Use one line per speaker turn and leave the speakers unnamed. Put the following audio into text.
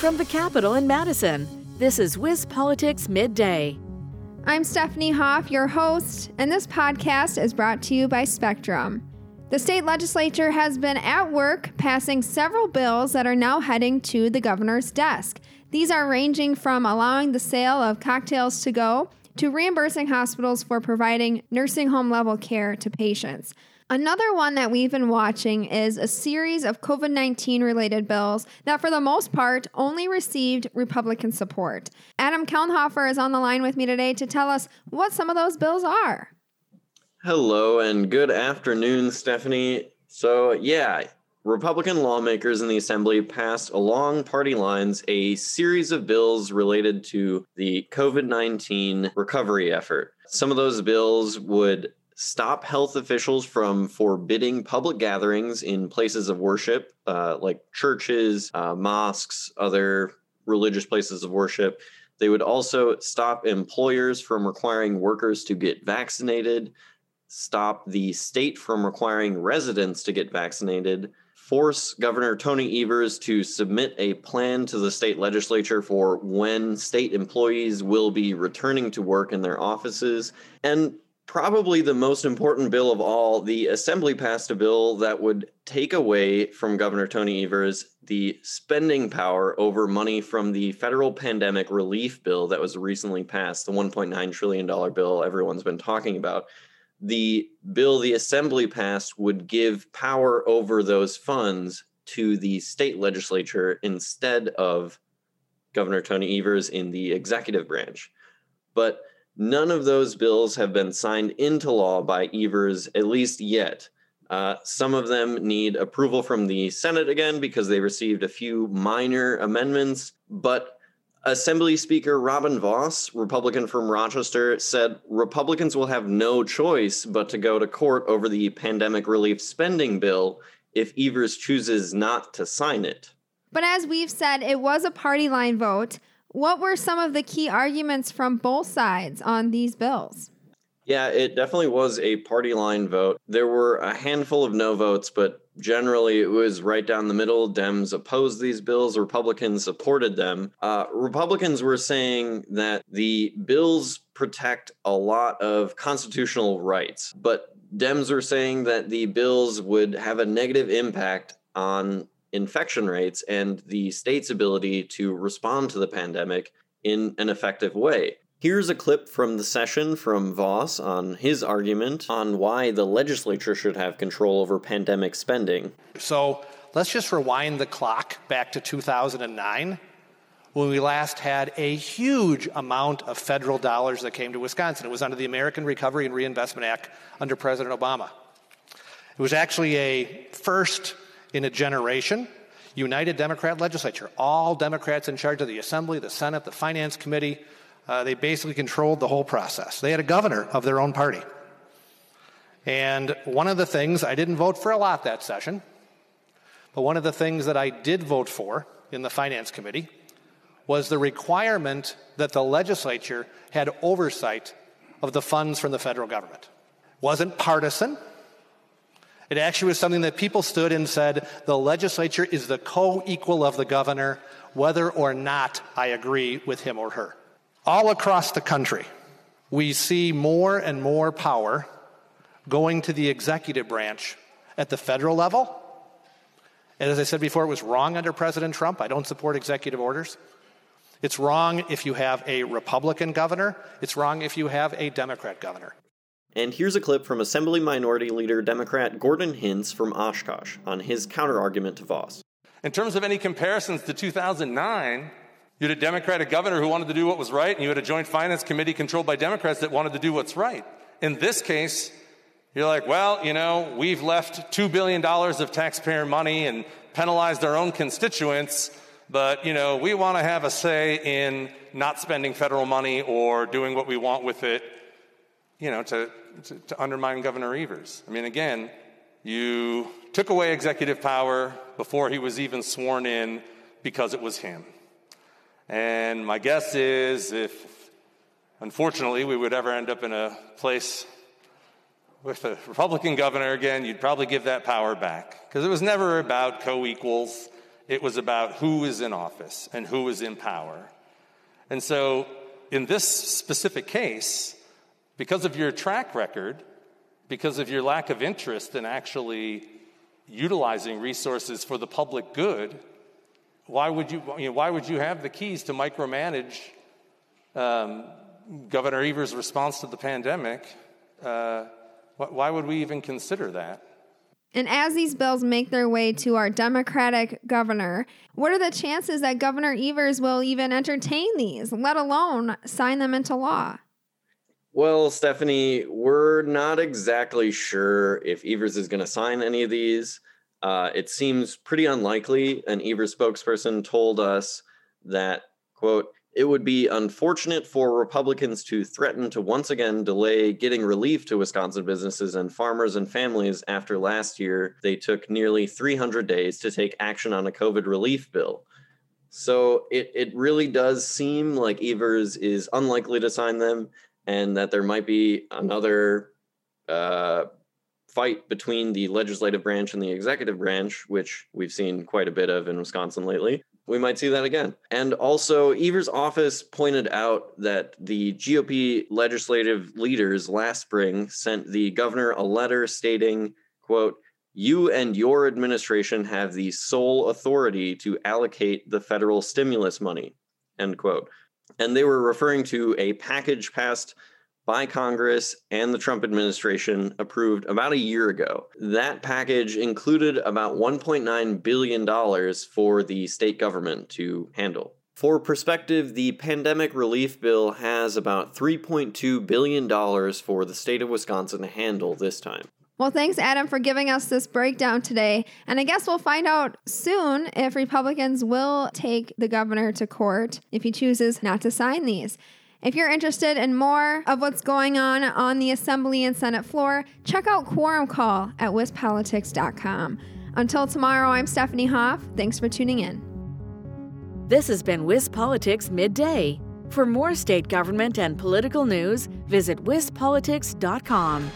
From the Capitol in Madison, this is WisPolitics Midday.
I'm Stephanie Hoff, your host, and this podcast is brought to you by Spectrum. The state legislature has been at work passing several bills that are now heading to the governor's desk. These are ranging from allowing the sale of cocktails to go to reimbursing hospitals for providing nursing home level care to patients. Another one that we've been watching is a series of COVID 19 related bills that, for the most part, only received Republican support. Adam Kelnhofer is on the line with me today to tell us what some of those bills are.
Hello and good afternoon, Stephanie. So, yeah, Republican lawmakers in the Assembly passed along party lines a series of bills related to the COVID 19 recovery effort. Some of those bills would stop health officials from forbidding public gatherings in places of worship, uh, like churches, uh, mosques, other religious places of worship. They would also stop employers from requiring workers to get vaccinated, stop the state from requiring residents to get vaccinated, force Governor Tony Evers to submit a plan to the state legislature for when state employees will be returning to work in their offices, and probably the most important bill of all, the Assembly passed a bill that would take away from Governor Tony Evers the spending power over money from the federal pandemic relief bill that was recently passed, the $1.9 trillion bill everyone's been talking about. The bill the Assembly passed would give power over those funds to the state legislature instead of Governor Tony Evers in the executive branch. But None of those bills have been signed into law by Evers, at least yet. Uh, some of them need approval from the Senate again because they received a few minor amendments. But Assembly Speaker Robin Vos, Republican from Rochester, said Republicans will have no choice but to go to court over the pandemic relief spending bill if Evers chooses not to sign it.
But as we've said, it was a party line vote. What were some of the key arguments from both sides on these bills?
Yeah, it definitely was a party line vote. There were a handful of no votes, but generally it was right down the middle. Dems opposed these bills, Republicans supported them. Uh, Republicans were saying that the bills protect a lot of constitutional rights, but Dems were saying that the bills would have a negative impact on infection rates and the state's ability to respond to the pandemic in an effective way. Here's a clip from the session from Vos on his argument on why the legislature should have control over pandemic spending.
So let's just rewind the clock back to 2009 when we last had a huge amount of federal dollars that came to Wisconsin. It was under the American Recovery and Reinvestment Act under President Obama. It was actually a first in a generation. United Democrat legislature, all Democrats in charge of the Assembly, the Senate, the Finance Committee. Uh, they basically controlled the whole process. They had a governor of their own party. And one of the things, I didn't vote for a lot that session, but one of the things that I did vote for in the Finance Committee was the requirement that the legislature had oversight of the funds from the federal government. Wasn't partisan, it actually was something that people stood and said the legislature is the co equal of the governor, whether or not I agree with him or her. All across the country, we see more and more power going to the executive branch at the federal level. And as I said before, it was wrong under President Trump. I don't support executive orders. It's wrong if you have a Republican governor. It's wrong if you have a Democrat governor.
And here's a clip from Assembly Minority Leader Democrat Gordon Hintz from Oshkosh on his counterargument to Vos.
In terms of any comparisons to 2009, you had a Democratic governor who wanted to do what was right, and you had a joint finance committee controlled by Democrats that wanted to do what's right. In this case, you're like, well, you know, we've left $2 billion of taxpayer money and penalized our own constituents, but, you know, we want to have a say in not spending federal money or doing what we want with it, you know, to to, to undermine Governor Evers. I mean, again, you took away executive power before he was even sworn in because it was him. And my guess is if, unfortunately, we would ever end up in a place with a Republican governor again, you'd probably give that power back. Because it was never about co equals, It was about who is in office and who is in power. And so, in this specific case, because of your track record, because of your lack of interest in actually utilizing resources for the public good, why would you, you know, why would you have the keys to micromanage um, Governor Evers' response to the pandemic? Uh, why would we even consider that?
And as these bills make their way to our Democratic governor, what are the chances that Governor Evers will even entertain these, let alone sign them into law?
Well, Stephanie, we're not exactly sure if Evers is going to sign any of these. Uh, it seems pretty unlikely. An Evers spokesperson told us that, quote, it would be unfortunate for Republicans to threaten to once again delay getting relief to Wisconsin businesses and farmers and families after last year they took nearly 300 days to take action on a COVID relief bill. So it, it really does seem like Evers is unlikely to sign them and that there might be another uh, fight between the legislative branch and the executive branch, which we've seen quite a bit of in Wisconsin lately. We might see that again. And also, Evers' office pointed out that the GOP legislative leaders last spring sent the governor a letter stating, quote, you and your administration have the sole authority to allocate the federal stimulus money, end quote. And they were referring to a package passed by Congress and the Trump administration approved about a year ago. That package included about $1.9 billion for the state government to handle. For perspective, the pandemic relief bill has about $3.2 billion for the state of Wisconsin to handle this time.
Well, thanks, Adam, for giving us this breakdown today. And I guess we'll find out soon if Republicans will take the governor to court if he chooses not to sign these. If you're interested in more of what's going on on the Assembly and Senate floor, check out Quorum Call at wispolitics.com. Until tomorrow, I'm Stephanie Hoff. Thanks for tuning in.
This has been WisPolitics Midday. For more state government and political news, visit wispolitics.com.